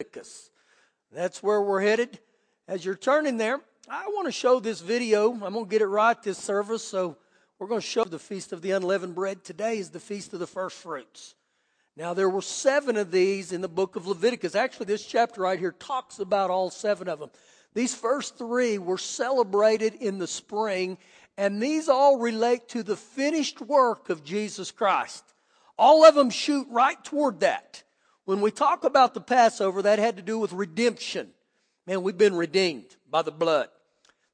Leviticus. That's where we're headed. As you're turning there, I want to show this video. I'm going to get it right this service, so we're going to show the Feast of the Unleavened Bread. Today is the Feast of the First Fruits. Now, there were seven of these in the book of Leviticus. Actually, this chapter right here talks about all seven of them. These first three were celebrated in the spring, and these all relate to the finished work of Jesus Christ. All of them shoot right toward that. When we talk about the Passover, that had to do with redemption. Man, we've been redeemed by the blood.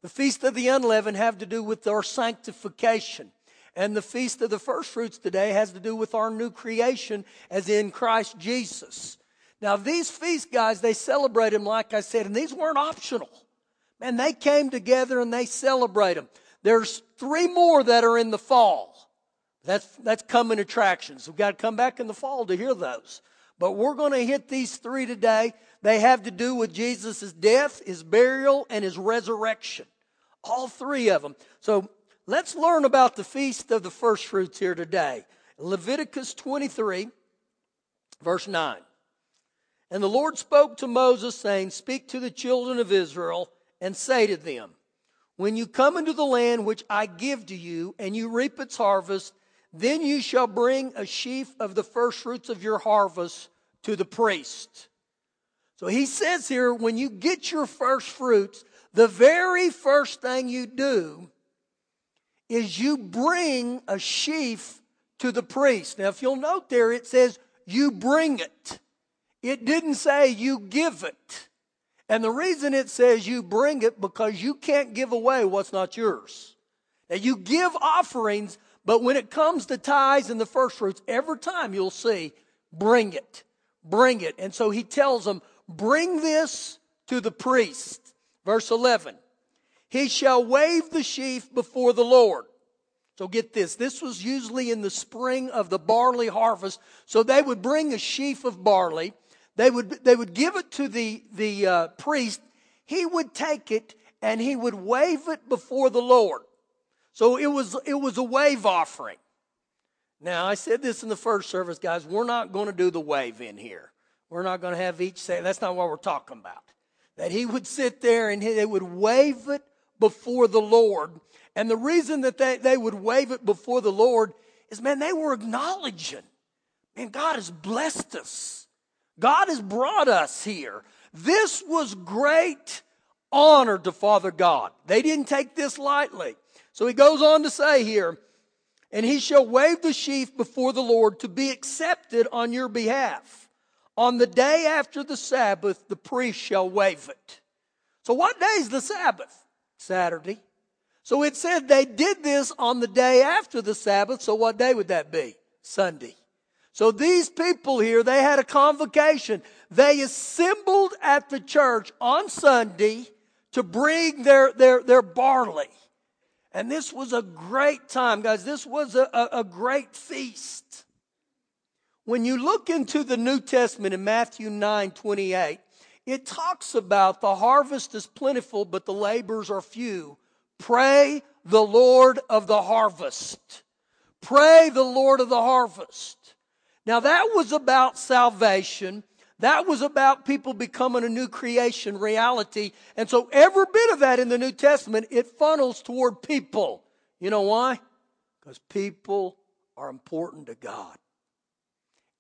The Feast of the Unleavened have to do with our sanctification. And the Feast of the First Fruits today has to do with our new creation as in Christ Jesus. Now, these feasts, guys, they celebrate them, like I said, and these weren't optional. Man, they came together and they celebrate them. There's three more that are in the fall. That's, that's coming attractions. We've got to come back in the fall to hear those. But we're going to hit these three today. They have to do with Jesus' death, his burial, and his resurrection. All three of them. So let's learn about the feast of the first fruits here today. Leviticus 23, verse 9. And the Lord spoke to Moses, saying, Speak to the children of Israel and say to them, When you come into the land which I give to you, and you reap its harvest, then you shall bring a sheaf of the first fruits of your harvest to the priest. So he says here, when you get your first fruits, the very first thing you do is you bring a sheaf to the priest. Now, if you'll note there, it says you bring it. It didn't say you give it. And the reason it says you bring it because you can't give away what's not yours. Now, you give offerings but when it comes to tithes and the first fruits, every time you'll see, bring it, bring it. And so he tells them, bring this to the priest. Verse 11, he shall wave the sheaf before the Lord. So get this. This was usually in the spring of the barley harvest. So they would bring a sheaf of barley. They would, they would give it to the, the uh, priest. He would take it and he would wave it before the Lord. So it was, it was a wave offering. Now, I said this in the first service, guys. We're not going to do the wave in here. We're not going to have each say, that's not what we're talking about. That he would sit there and they would wave it before the Lord. And the reason that they, they would wave it before the Lord is, man, they were acknowledging, man, God has blessed us. God has brought us here. This was great honor to Father God. They didn't take this lightly. So he goes on to say here, and he shall wave the sheaf before the Lord to be accepted on your behalf. On the day after the Sabbath, the priest shall wave it. So what day is the Sabbath? Saturday. So it said they did this on the day after the Sabbath. So what day would that be? Sunday. So these people here, they had a convocation. They assembled at the church on Sunday to bring their, their, their barley. And this was a great time, guys. This was a, a, a great feast. When you look into the New Testament in Matthew 9 28, it talks about the harvest is plentiful, but the labors are few. Pray the Lord of the harvest. Pray the Lord of the harvest. Now that was about salvation. That was about people becoming a new creation reality. And so every bit of that in the New Testament, it funnels toward people. You know why? Because people are important to God.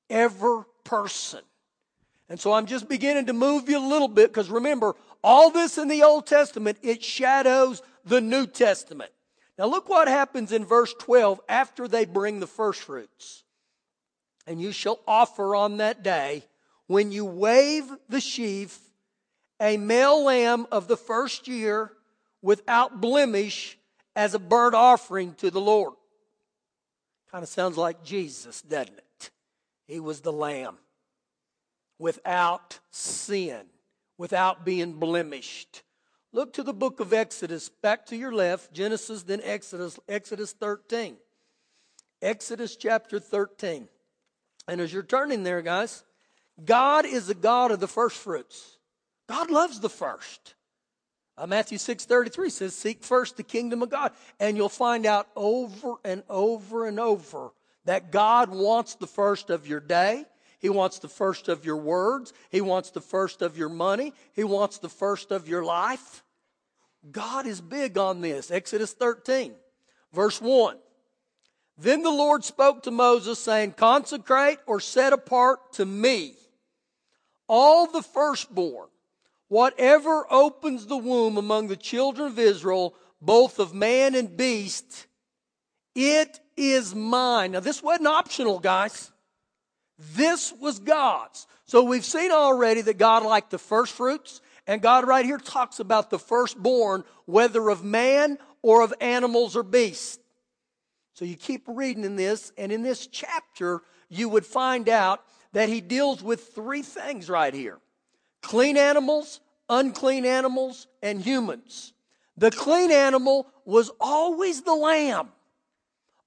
Every person. And so I'm just beginning to move you a little bit because remember, all this in the Old Testament, it shadows the New Testament. Now look what happens in verse 12 after they bring the first fruits. And you shall offer on that day when you wave the sheaf, a male lamb of the first year without blemish as a burnt offering to the Lord. Kind of sounds like Jesus, doesn't it? He was the lamb without sin, without being blemished. Look to the book of Exodus, back to your left, Genesis, then Exodus, Exodus 13. Exodus chapter 13. And as you're turning there, guys, God is the God of the first fruits. God loves the first. Uh, Matthew 6 33 says, Seek first the kingdom of God. And you'll find out over and over and over that God wants the first of your day. He wants the first of your words. He wants the first of your money. He wants the first of your life. God is big on this. Exodus 13, verse 1. Then the Lord spoke to Moses, saying, Consecrate or set apart to me all the firstborn, whatever opens the womb among the children of Israel, both of man and beast, it is mine. Now, this wasn't optional, guys. This was God's. So we've seen already that God liked the first fruits, and God right here talks about the firstborn, whether of man or of animals or beasts. So you keep reading in this, and in this chapter, you would find out that he deals with three things right here clean animals, unclean animals, and humans. The clean animal was always the lamb.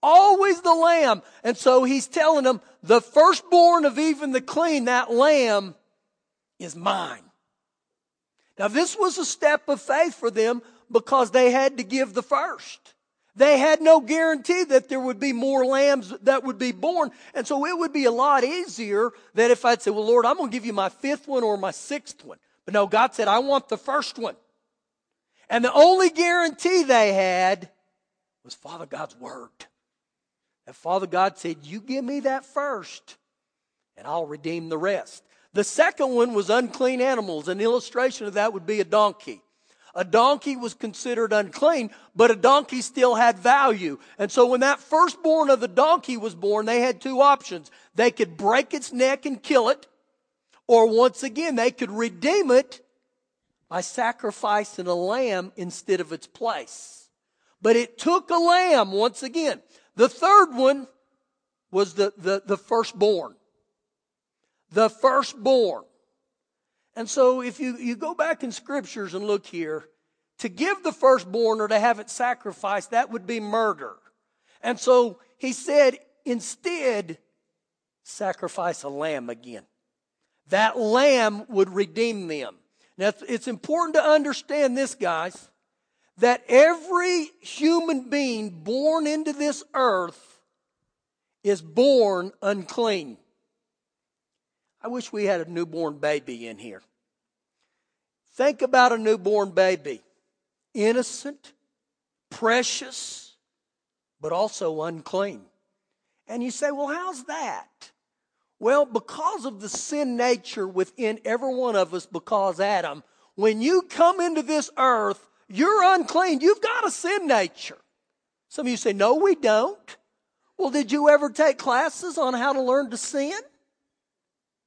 Always the lamb. And so he's telling them, the firstborn of even the clean, that lamb, is mine. Now, this was a step of faith for them because they had to give the first. They had no guarantee that there would be more lambs that would be born. And so it would be a lot easier that if I'd say, well, Lord, I'm going to give you my fifth one or my sixth one. But no, God said, I want the first one. And the only guarantee they had was Father God's word. And Father God said, You give me that first, and I'll redeem the rest. The second one was unclean animals. An illustration of that would be a donkey. A donkey was considered unclean, but a donkey still had value. And so when that firstborn of the donkey was born, they had two options. They could break its neck and kill it, or once again, they could redeem it by sacrificing a lamb instead of its place. But it took a lamb once again. The third one was the, the, the firstborn. The firstborn. And so if you, you go back in scriptures and look here, to give the firstborn or to have it sacrificed, that would be murder. And so he said, instead, sacrifice a lamb again. That lamb would redeem them. Now, it's important to understand this, guys, that every human being born into this earth is born unclean. I wish we had a newborn baby in here. Think about a newborn baby innocent, precious, but also unclean. And you say, well, how's that? Well, because of the sin nature within every one of us, because Adam, when you come into this earth, you're unclean. You've got a sin nature. Some of you say, no, we don't. Well, did you ever take classes on how to learn to sin?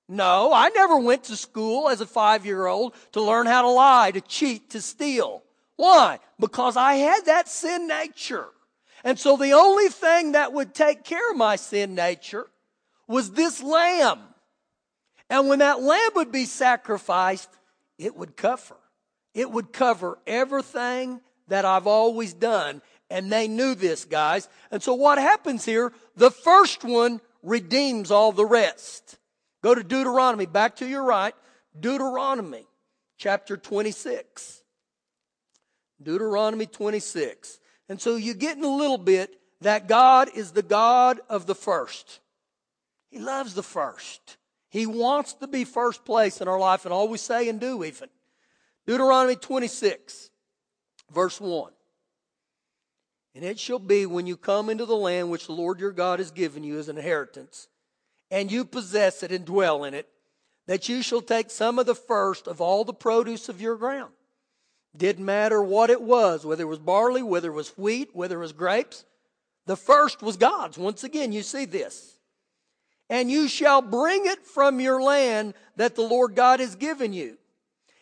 No, I never went to school as a five year old to learn how to lie, to cheat, to steal. Why? Because I had that sin nature. And so the only thing that would take care of my sin nature was this lamb. And when that lamb would be sacrificed, it would cover. It would cover everything that I've always done. And they knew this, guys. And so what happens here? The first one redeems all the rest. Go to Deuteronomy, back to your right. Deuteronomy chapter 26. Deuteronomy 26. And so you get in a little bit that God is the God of the first. He loves the first. He wants to be first place in our life and all we say and do even. Deuteronomy 26, verse 1. And it shall be when you come into the land which the Lord your God has given you as an inheritance and you possess it and dwell in it, that you shall take some of the first of all the produce of your ground. Didn't matter what it was, whether it was barley, whether it was wheat, whether it was grapes. The first was God's. Once again, you see this. And you shall bring it from your land that the Lord God has given you.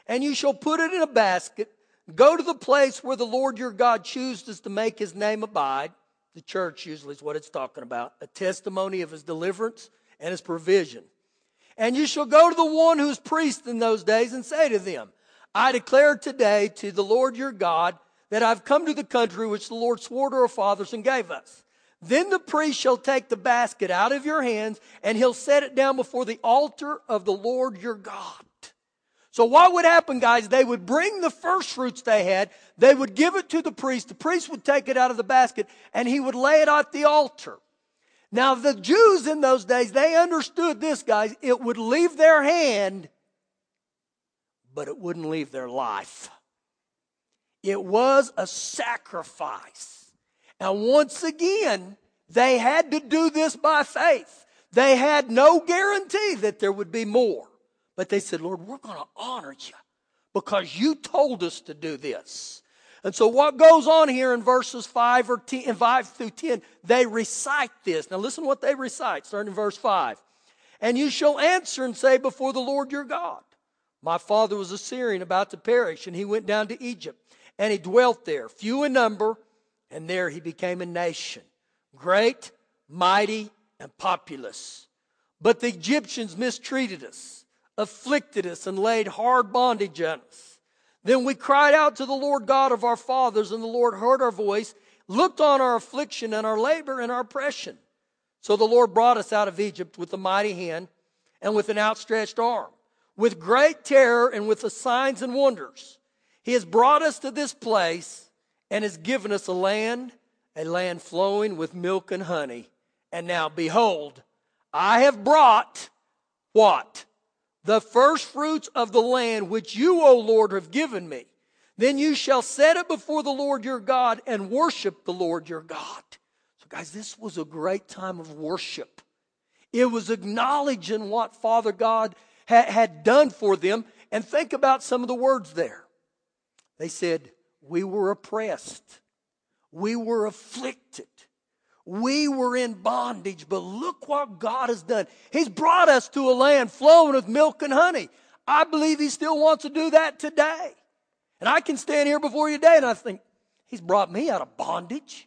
And you shall put it in a basket, go to the place where the Lord your God chooses to make his name abide. The church usually is what it's talking about. A testimony of his deliverance and his provision. And you shall go to the one who's priest in those days and say to them, I declare today to the Lord your God that I've come to the country which the Lord swore to our fathers and gave us. Then the priest shall take the basket out of your hands and he'll set it down before the altar of the Lord your God. So what would happen, guys? They would bring the first fruits they had. They would give it to the priest. The priest would take it out of the basket and he would lay it at the altar. Now, the Jews in those days, they understood this, guys. It would leave their hand, but it wouldn't leave their life. It was a sacrifice. And once again, they had to do this by faith. They had no guarantee that there would be more. But they said, Lord, we're going to honor you because you told us to do this. And so what goes on here in verses 5 or 10, 5 through 10, they recite this. Now listen what they recite, starting in verse 5. And you shall answer and say before the Lord your God, my father was a Syrian about to perish, and he went down to Egypt, and he dwelt there, few in number, and there he became a nation, great, mighty, and populous. But the Egyptians mistreated us, afflicted us, and laid hard bondage on us. Then we cried out to the Lord God of our fathers, and the Lord heard our voice, looked on our affliction and our labor and our oppression. So the Lord brought us out of Egypt with a mighty hand and with an outstretched arm, with great terror and with the signs and wonders. He has brought us to this place and has given us a land, a land flowing with milk and honey. And now behold, I have brought what? The first fruits of the land which you, O Lord, have given me. Then you shall set it before the Lord your God and worship the Lord your God. So, guys, this was a great time of worship. It was acknowledging what Father God ha- had done for them. And think about some of the words there. They said, We were oppressed, we were afflicted, we were in bondage, but look what God has done. He's brought us to a land flowing with milk and honey. I believe He still wants to do that today. And I can stand here before you today and I think, He's brought me out of bondage.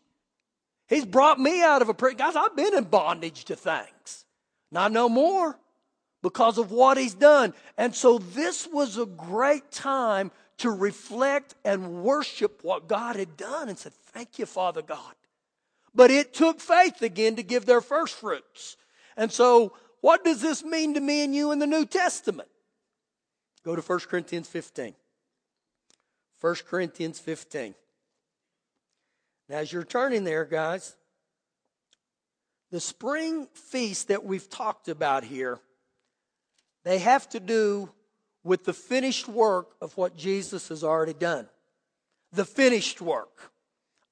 He's brought me out of a prison. Guys, I've been in bondage to things. Not no more because of what He's done. And so this was a great time to reflect and worship what God had done and said, Thank you, Father God. But it took faith again to give their first fruits. And so, what does this mean to me and you in the New Testament? Go to 1 Corinthians 15. 1 Corinthians 15. Now, as you're turning there, guys, the spring feast that we've talked about here, they have to do with the finished work of what Jesus has already done. The finished work.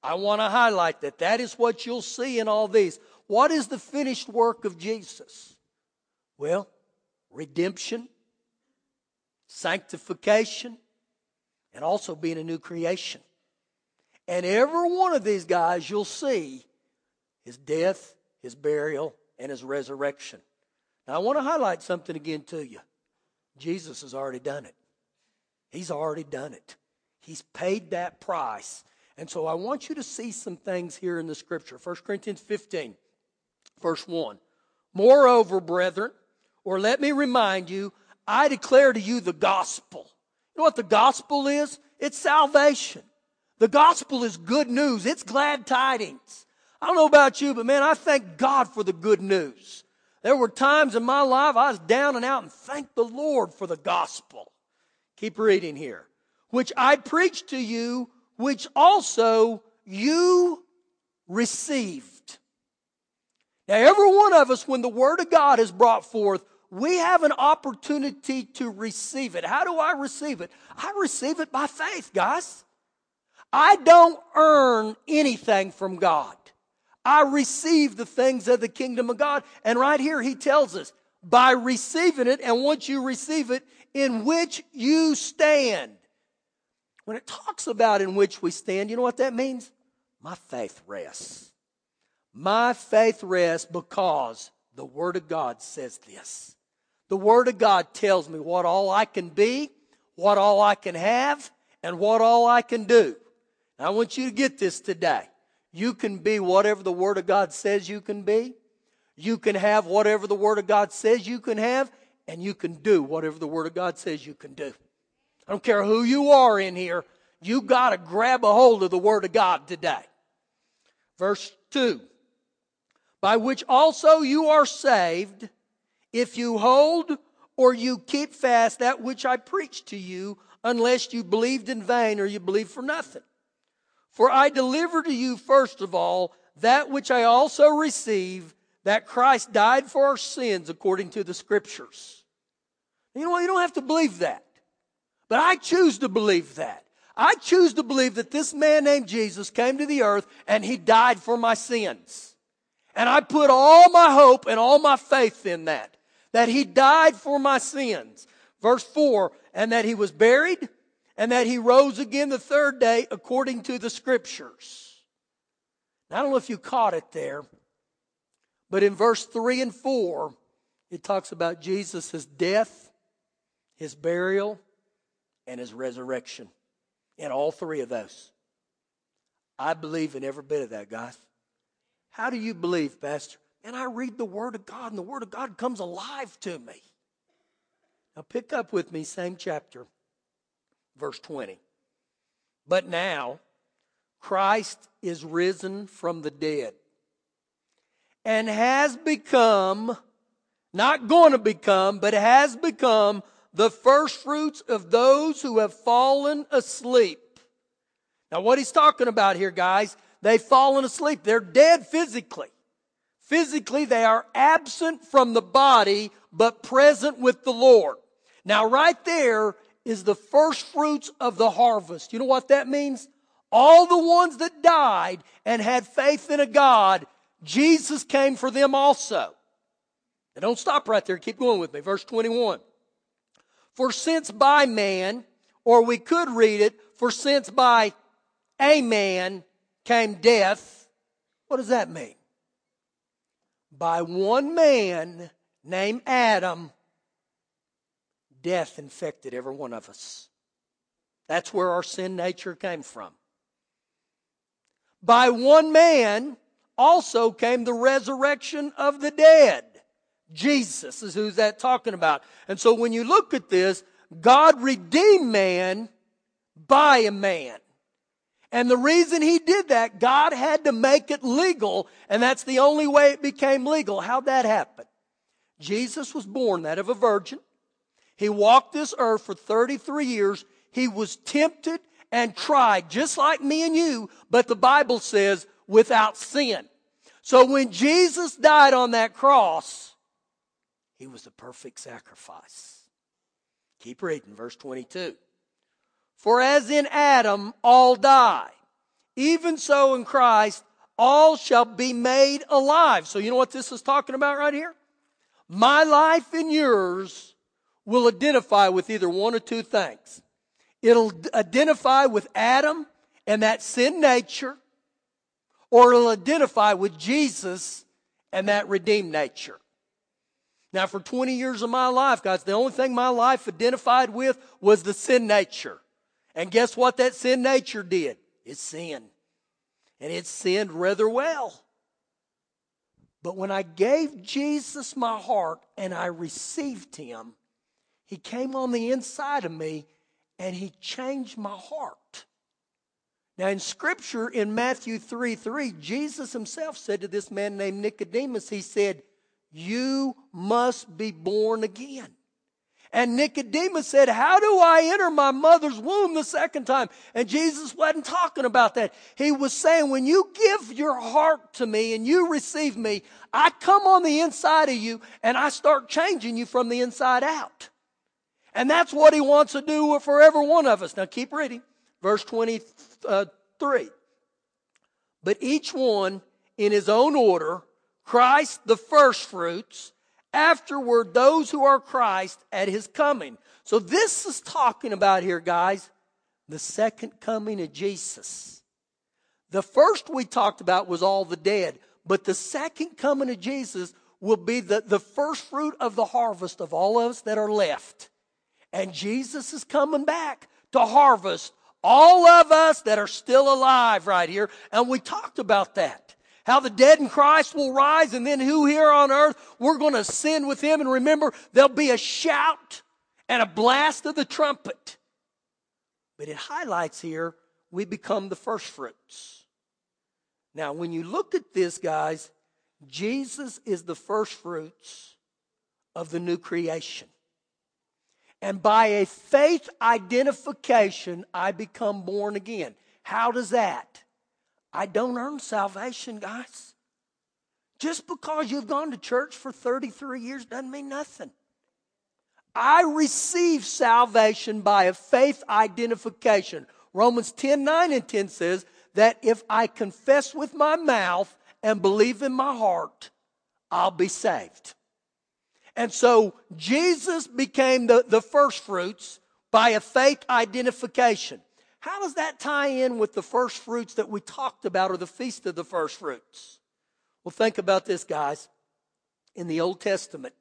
I want to highlight that. That is what you'll see in all these. What is the finished work of Jesus? Well, redemption, sanctification, and also being a new creation. And every one of these guys you'll see his death, his burial, and his resurrection. Now, I want to highlight something again to you. Jesus has already done it. He's already done it. He's paid that price. And so I want you to see some things here in the scripture. 1 Corinthians 15, verse 1. Moreover, brethren, or let me remind you, I declare to you the gospel. You know what the gospel is? It's salvation. The gospel is good news. It's glad tidings. I don't know about you, but man, I thank God for the good news. There were times in my life I was down and out and thank the Lord for the gospel. Keep reading here. Which I preach to you which also you received. Now, every one of us, when the Word of God is brought forth, we have an opportunity to receive it. How do I receive it? I receive it by faith, guys. I don't earn anything from God. I receive the things of the kingdom of God. And right here, he tells us by receiving it, and once you receive it, in which you stand. When it talks about in which we stand, you know what that means? My faith rests. My faith rests because the Word of God says this. The Word of God tells me what all I can be, what all I can have, and what all I can do. I want you to get this today. You can be whatever the Word of God says you can be. You can have whatever the Word of God says you can have, and you can do whatever the Word of God says you can do. I don't care who you are in here, you got to grab a hold of the Word of God today. Verse 2 By which also you are saved, if you hold or you keep fast that which I preached to you, unless you believed in vain or you believed for nothing. For I delivered to you first of all that which I also received that Christ died for our sins according to the scriptures. You know what? You don't have to believe that. But I choose to believe that. I choose to believe that this man named Jesus came to the earth and he died for my sins. And I put all my hope and all my faith in that. That he died for my sins. Verse 4, and that he was buried and that he rose again the third day according to the scriptures. Now, I don't know if you caught it there, but in verse 3 and 4, it talks about Jesus' death, his burial, and his resurrection. In all three of those. I believe in every bit of that, guys. How do you believe, Pastor? And I read the Word of God, and the Word of God comes alive to me. Now, pick up with me, same chapter, verse 20. But now, Christ is risen from the dead and has become, not going to become, but has become the first fruits of those who have fallen asleep. Now, what he's talking about here, guys, they've fallen asleep. They're dead physically. Physically, they are absent from the body, but present with the Lord. Now, right there is the first fruits of the harvest. You know what that means? All the ones that died and had faith in a God, Jesus came for them also. Now, don't stop right there. Keep going with me. Verse 21. For since by man, or we could read it, for since by a man came death, what does that mean? By one man named Adam, death infected every one of us. That's where our sin nature came from. By one man also came the resurrection of the dead. Jesus is who's that talking about. And so when you look at this, God redeemed man by a man. And the reason he did that, God had to make it legal, and that's the only way it became legal. How'd that happen? Jesus was born that of a virgin. He walked this earth for 33 years. He was tempted and tried, just like me and you, but the Bible says without sin. So when Jesus died on that cross, he was the perfect sacrifice. Keep reading, verse 22. For as in Adam all die, even so in Christ all shall be made alive. So you know what this is talking about right here? My life and yours will identify with either one or two things. It'll identify with Adam and that sin nature, or it'll identify with Jesus and that redeemed nature. Now, for 20 years of my life, guys, the only thing my life identified with was the sin nature. And guess what that sin nature did? It sinned. And it sinned rather well. But when I gave Jesus my heart and I received him, he came on the inside of me and he changed my heart. Now, in scripture, in Matthew 3 3, Jesus himself said to this man named Nicodemus, He said, you must be born again. And Nicodemus said, How do I enter my mother's womb the second time? And Jesus wasn't talking about that. He was saying, When you give your heart to me and you receive me, I come on the inside of you and I start changing you from the inside out. And that's what he wants to do for every one of us. Now keep reading. Verse 23. Uh, but each one in his own order Christ the firstfruits, afterward those who are Christ at his coming. So this is talking about here, guys, the second coming of Jesus. The first we talked about was all the dead, but the second coming of Jesus will be the, the first fruit of the harvest of all of us that are left. And Jesus is coming back to harvest all of us that are still alive right here. And we talked about that how the dead in Christ will rise, and then who here on earth we're going to ascend with him. And remember, there'll be a shout and a blast of the trumpet. But it highlights here we become the first fruits. Now, when you look at this, guys, Jesus is the first fruits of the new creation. And by a faith identification, I become born again. How does that? I don't earn salvation, guys. Just because you've gone to church for 33 years doesn't mean nothing. I receive salvation by a faith identification. Romans 10 9 and 10 says that if I confess with my mouth and believe in my heart, I'll be saved. And so Jesus became the, the first fruits by a faith identification. How does that tie in with the first fruits that we talked about or the feast of the first fruits? Well, think about this, guys. In the Old Testament,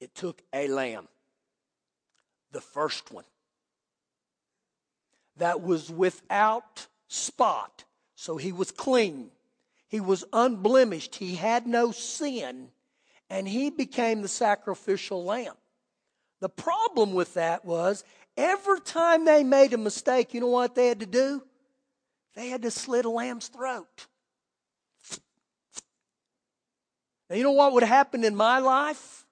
it took a lamb, the first one, that was without spot. So he was clean. He was unblemished. He had no sin. And he became the sacrificial lamb. The problem with that was every time they made a mistake, you know what they had to do? They had to slit a lamb's throat. Now, you know what would happen in my life?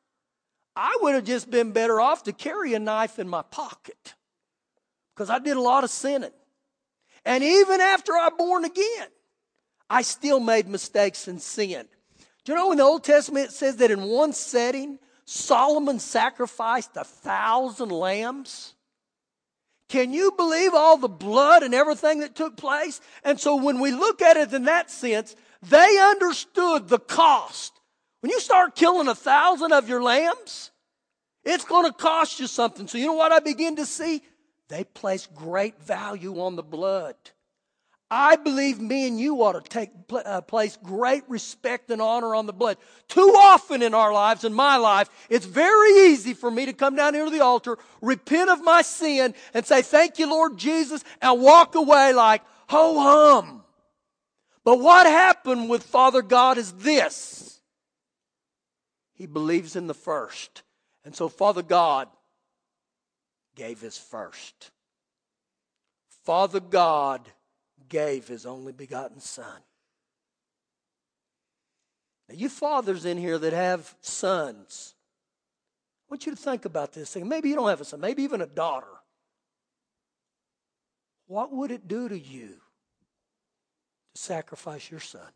I would have just been better off to carry a knife in my pocket because I did a lot of sinning. And even after I born again, I still made mistakes and sinned. Do you know in the Old Testament it says that in one setting, Solomon sacrificed a thousand lambs? Can you believe all the blood and everything that took place? And so when we look at it in that sense, they understood the cost. When you start killing a thousand of your lambs, it's going to cost you something. So you know what I begin to see? They place great value on the blood. I believe me and you ought to take uh, place great respect and honor on the blood. Too often in our lives, in my life, it's very easy for me to come down here to the altar, repent of my sin, and say, Thank you, Lord Jesus, and walk away like ho hum. But what happened with Father God is this He believes in the first. And so, Father God gave his first. Father God gave his only begotten Son. Now, you fathers in here that have sons, I want you to think about this thing. Maybe you don't have a son, maybe even a daughter. What would it do to you to sacrifice your son?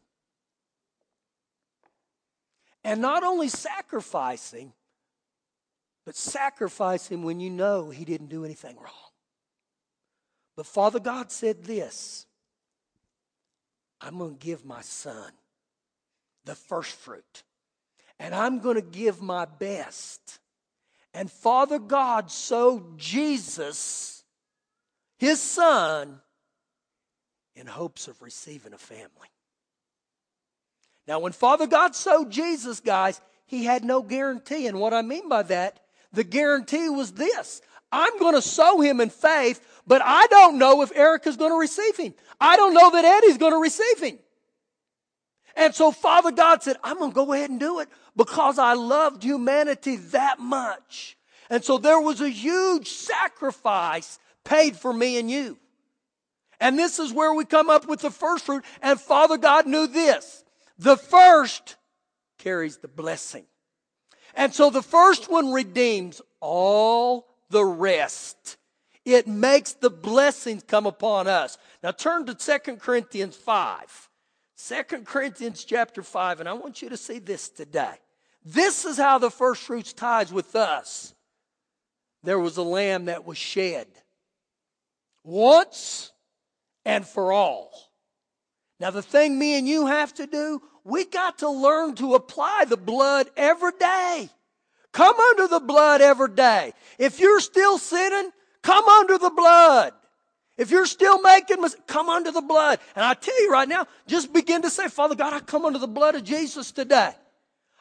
And not only sacrificing, but sacrifice him when you know he didn't do anything wrong. But Father God said this I'm going to give my son the first fruit, and I'm going to give my best. And Father God sowed Jesus, his son, in hopes of receiving a family. Now, when Father God sowed Jesus, guys, he had no guarantee. And what I mean by that the guarantee was this I'm going to sow him in faith, but I don't know if Erica's going to receive him. I don't know that Eddie's going to receive him. And so Father God said, I'm going to go ahead and do it because I loved humanity that much. And so there was a huge sacrifice paid for me and you. And this is where we come up with the first fruit. And Father God knew this. The first carries the blessing. And so the first one redeems all the rest. It makes the blessings come upon us. Now turn to 2 Corinthians 5. 2 Corinthians chapter 5, and I want you to see this today. This is how the first fruits ties with us. There was a lamb that was shed once and for all. Now, the thing me and you have to do, we got to learn to apply the blood every day. Come under the blood every day. If you're still sinning, come under the blood. If you're still making mistakes, come under the blood. And I tell you right now, just begin to say, Father God, I come under the blood of Jesus today.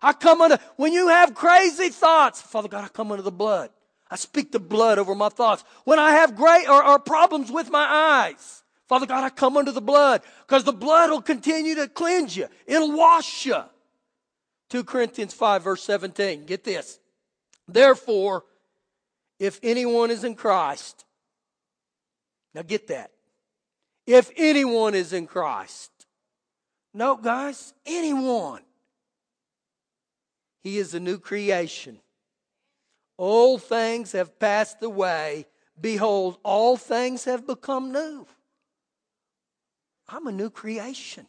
I come under, when you have crazy thoughts, Father God, I come under the blood. I speak the blood over my thoughts. When I have great or, or problems with my eyes, Father God, I come under the blood because the blood will continue to cleanse you. It'll wash you. 2 Corinthians 5 verse 17. Get this. Therefore, if anyone is in Christ, now get that. If anyone is in Christ, no, guys, anyone, he is a new creation. Old things have passed away. Behold, all things have become new. I'm a new creation.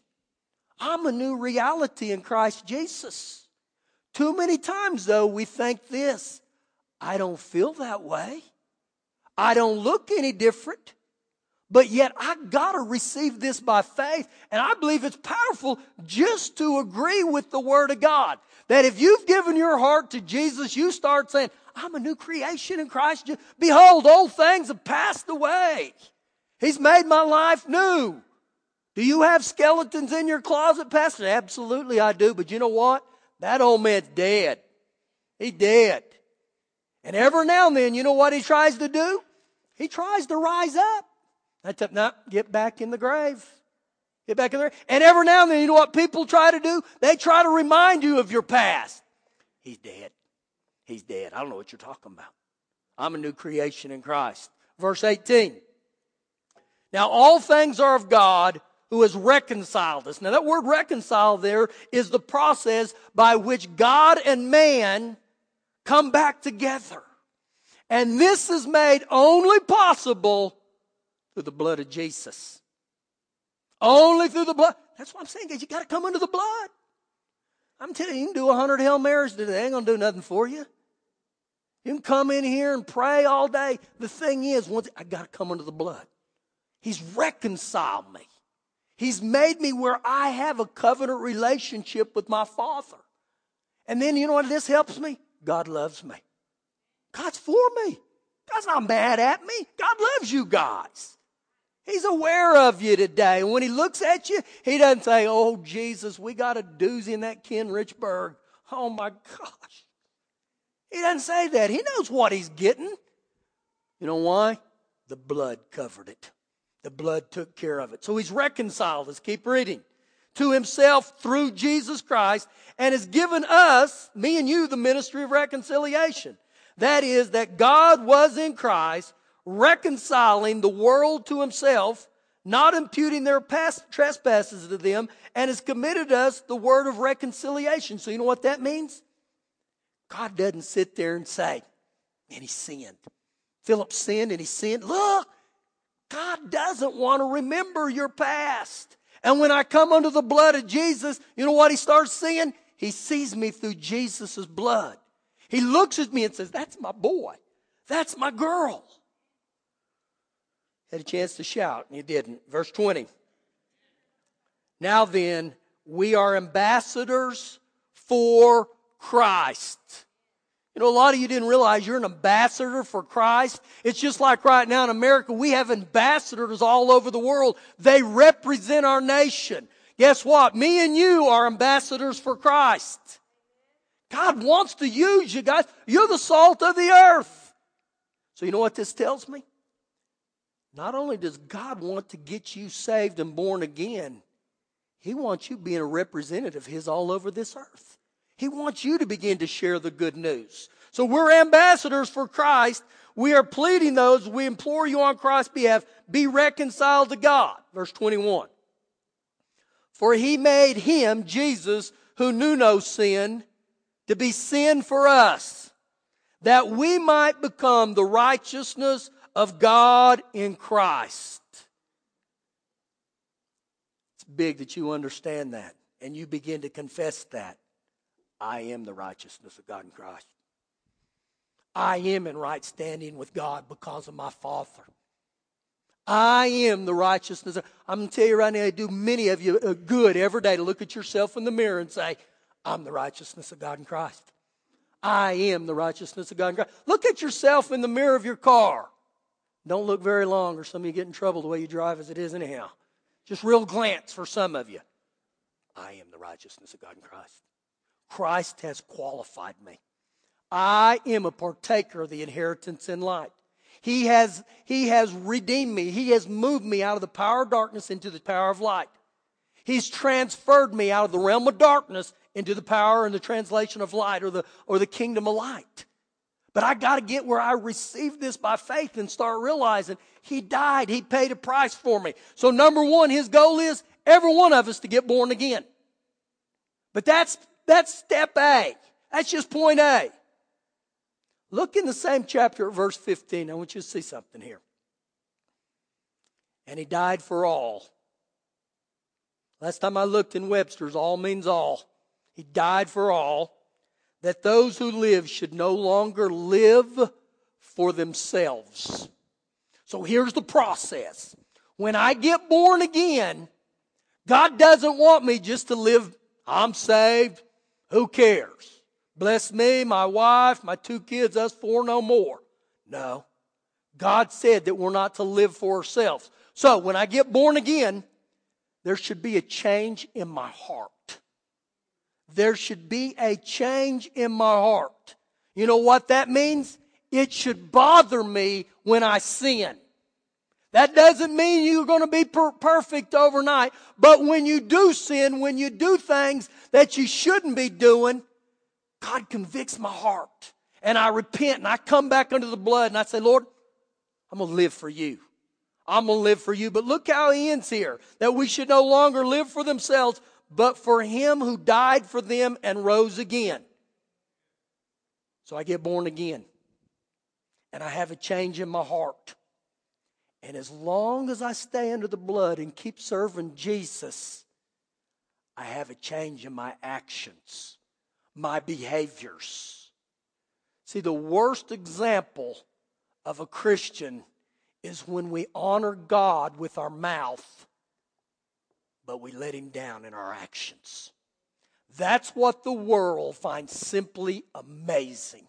I'm a new reality in Christ Jesus. Too many times, though, we think this I don't feel that way. I don't look any different. But yet I gotta receive this by faith. And I believe it's powerful just to agree with the Word of God. That if you've given your heart to Jesus, you start saying, I'm a new creation in Christ. Behold, old things have passed away. He's made my life new. Do you have skeletons in your closet, Pastor? Absolutely, I do. But you know what? That old man's dead. He's dead. And every now and then, you know what he tries to do? He tries to rise up. That's up, no, get back in the grave. Get back in there. And every now and then, you know what people try to do? They try to remind you of your past. He's dead. He's dead. I don't know what you're talking about. I'm a new creation in Christ. Verse 18. Now all things are of God who has reconciled us. Now that word reconcile there is the process by which God and man come back together. And this is made only possible through the blood of Jesus. Only through the blood. That's what I'm saying, guys. You got to come under the blood. I'm telling you, you can do a hundred Hail Marys today. They ain't going to do nothing for you. You can come in here and pray all day. The thing is, once I got to come under the blood. He's reconciled me. He's made me where I have a covenant relationship with my Father. And then you know what this helps me? God loves me. God's for me. God's not mad at me. God loves you guys. He's aware of you today. And when he looks at you, he doesn't say, Oh, Jesus, we got a doozy in that Ken Richburg. Oh my gosh. He doesn't say that. He knows what he's getting. You know why? The blood covered it. The blood took care of it. So he's reconciled us. Keep reading. To himself through Jesus Christ and has given us, me and you, the ministry of reconciliation. That is, that God was in Christ reconciling the world to himself, not imputing their past trespasses to them, and has committed us the word of reconciliation. So you know what that means? God doesn't sit there and say, and he sinned. Philip sinned and he sinned. Look, God doesn't want to remember your past. And when I come under the blood of Jesus, you know what he starts seeing? He sees me through Jesus' blood. He looks at me and says, That's my boy. That's my girl. Had a chance to shout, and he didn't. Verse 20. Now then, we are ambassadors for Christ. You know, a lot of you didn't realize you're an ambassador for Christ. It's just like right now in America, we have ambassadors all over the world. They represent our nation. Guess what? Me and you are ambassadors for Christ. God wants to use you guys. You're the salt of the earth. So you know what this tells me? Not only does God want to get you saved and born again, He wants you being a representative of His all over this earth. He wants you to begin to share the good news. So we're ambassadors for Christ. We are pleading those, we implore you on Christ's behalf, be reconciled to God. Verse 21. For he made him, Jesus, who knew no sin, to be sin for us, that we might become the righteousness of God in Christ. It's big that you understand that and you begin to confess that. I am the righteousness of God in Christ. I am in right standing with God because of my Father. I am the righteousness. I'm going to tell you right now, I do many of you uh, good every day to look at yourself in the mirror and say, I'm the righteousness of God in Christ. I am the righteousness of God in Christ. Look at yourself in the mirror of your car. Don't look very long, or some of you get in trouble the way you drive as it is anyhow. Just real glance for some of you. I am the righteousness of God in Christ. Christ has qualified me. I am a partaker of the inheritance in light. He has, he has redeemed me. He has moved me out of the power of darkness into the power of light. He's transferred me out of the realm of darkness into the power and the translation of light or the, or the kingdom of light. But I got to get where I receive this by faith and start realizing He died. He paid a price for me. So number one, His goal is every one of us to get born again. But that's, that's step A. That's just point A. Look in the same chapter at verse 15. I want you to see something here. And He died for all Last time I looked in Webster's, all means all. He died for all. That those who live should no longer live for themselves. So here's the process. When I get born again, God doesn't want me just to live, I'm saved, who cares? Bless me, my wife, my two kids, us four, no more. No. God said that we're not to live for ourselves. So when I get born again, there should be a change in my heart. There should be a change in my heart. You know what that means? It should bother me when I sin. That doesn't mean you're going to be per- perfect overnight. But when you do sin, when you do things that you shouldn't be doing, God convicts my heart. And I repent and I come back under the blood and I say, Lord, I'm going to live for you. I'm going to live for you. But look how he ends here that we should no longer live for themselves, but for him who died for them and rose again. So I get born again and I have a change in my heart. And as long as I stay under the blood and keep serving Jesus, I have a change in my actions, my behaviors. See, the worst example of a Christian is when we honor God with our mouth, but we let Him down in our actions. That's what the world finds simply amazing.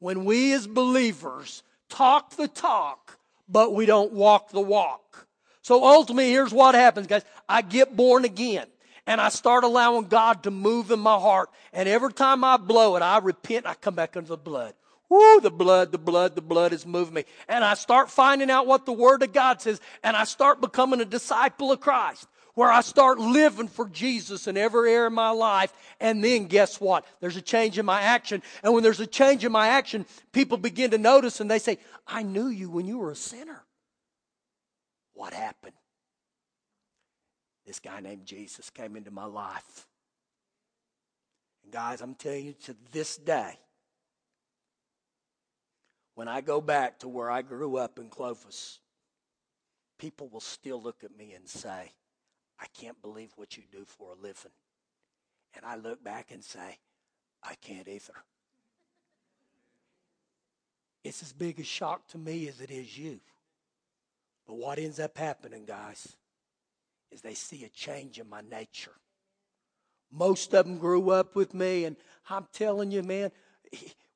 When we as believers talk the talk, but we don't walk the walk. So ultimately, here's what happens, guys. I get born again and I start allowing God to move in my heart. And every time I blow it, I repent. I come back under the blood. Woo, the blood, the blood, the blood is moving me. And I start finding out what the Word of God says, and I start becoming a disciple of Christ, where I start living for Jesus in every area of my life. And then guess what? There's a change in my action. And when there's a change in my action, people begin to notice and they say, I knew you when you were a sinner. What happened? This guy named Jesus came into my life. And guys, I'm telling you to this day, when I go back to where I grew up in Clovis, people will still look at me and say, I can't believe what you do for a living. And I look back and say, I can't either. It's as big a shock to me as it is you. But what ends up happening, guys, is they see a change in my nature. Most of them grew up with me, and I'm telling you, man,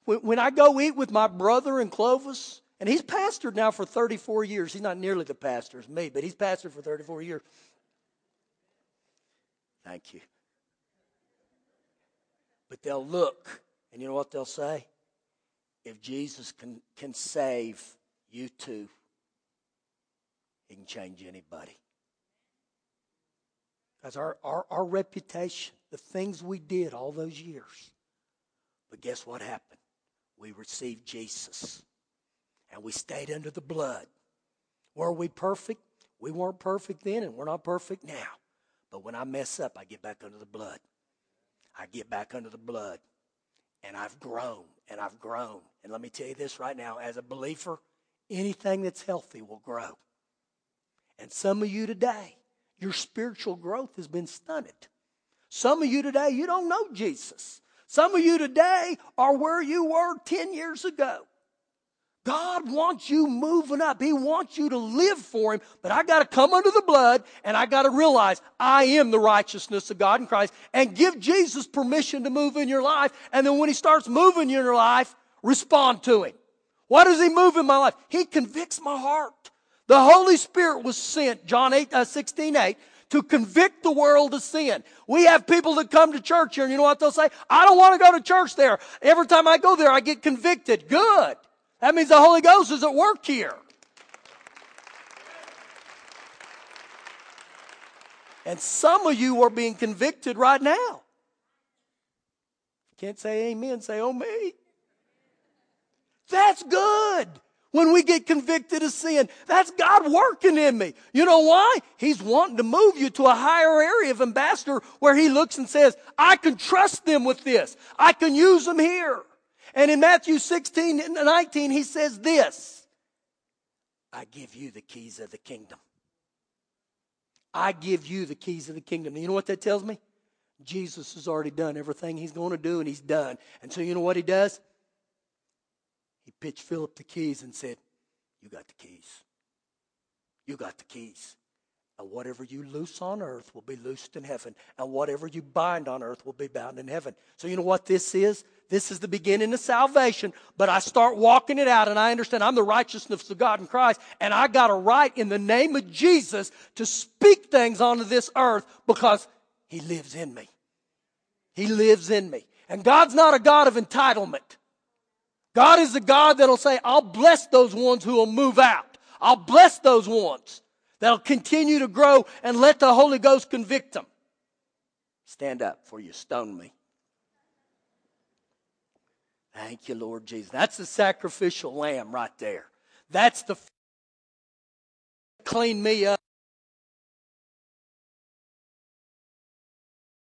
when, I go eat with my brother in Clovis, and he's pastored now for 34 years. He's not nearly the pastor as me, but he's pastored for 34 years. Thank you. But they'll look, and you know what they'll say? If Jesus can, can save you too, he can change anybody. Because our, our, our reputation, the things we did all those years. But guess what happened? We received Jesus. And we stayed under the blood. Were we perfect? We weren't perfect then, and we're not perfect now. But when I mess up, I get back under the blood. I get back under the blood. And I've grown, and I've grown. And let me tell you this right now as a believer, anything that's healthy will grow. And some of you today, your spiritual growth has been stunted. Some of you today, you don't know Jesus. Some of you today are where you were 10 years ago. God wants you moving up. He wants you to live for Him, but I got to come under the blood and I got to realize I am the righteousness of God in Christ and give Jesus permission to move in your life. And then when He starts moving in your life, respond to Him. Why does He move in my life? He convicts my heart. The Holy Spirit was sent, John 8, uh, 16, 8, to convict the world of sin. We have people that come to church here, and you know what they'll say? I don't want to go to church there. Every time I go there, I get convicted. Good. That means the Holy Ghost is at work here. And some of you are being convicted right now. Can't say amen, say oh me. That's good when we get convicted of sin. That's God working in me. You know why? He's wanting to move you to a higher area of ambassador where He looks and says, I can trust them with this. I can use them here. And in Matthew 16 and 19, He says this I give you the keys of the kingdom. I give you the keys of the kingdom. You know what that tells me? Jesus has already done everything he's going to do, and he's done. And so, you know what he does? He pitched Philip the keys and said, You got the keys. You got the keys. And whatever you loose on earth will be loosed in heaven. And whatever you bind on earth will be bound in heaven. So, you know what this is? This is the beginning of salvation. But I start walking it out, and I understand I'm the righteousness of God in Christ. And I got a right in the name of Jesus to speak things onto this earth because He lives in me. He lives in me. And God's not a God of entitlement. God is a God that'll say, I'll bless those ones who will move out. I'll bless those ones that'll continue to grow and let the Holy Ghost convict them. Stand up for you stone me. Thank you, Lord Jesus. That's the sacrificial lamb right there. That's the clean me up.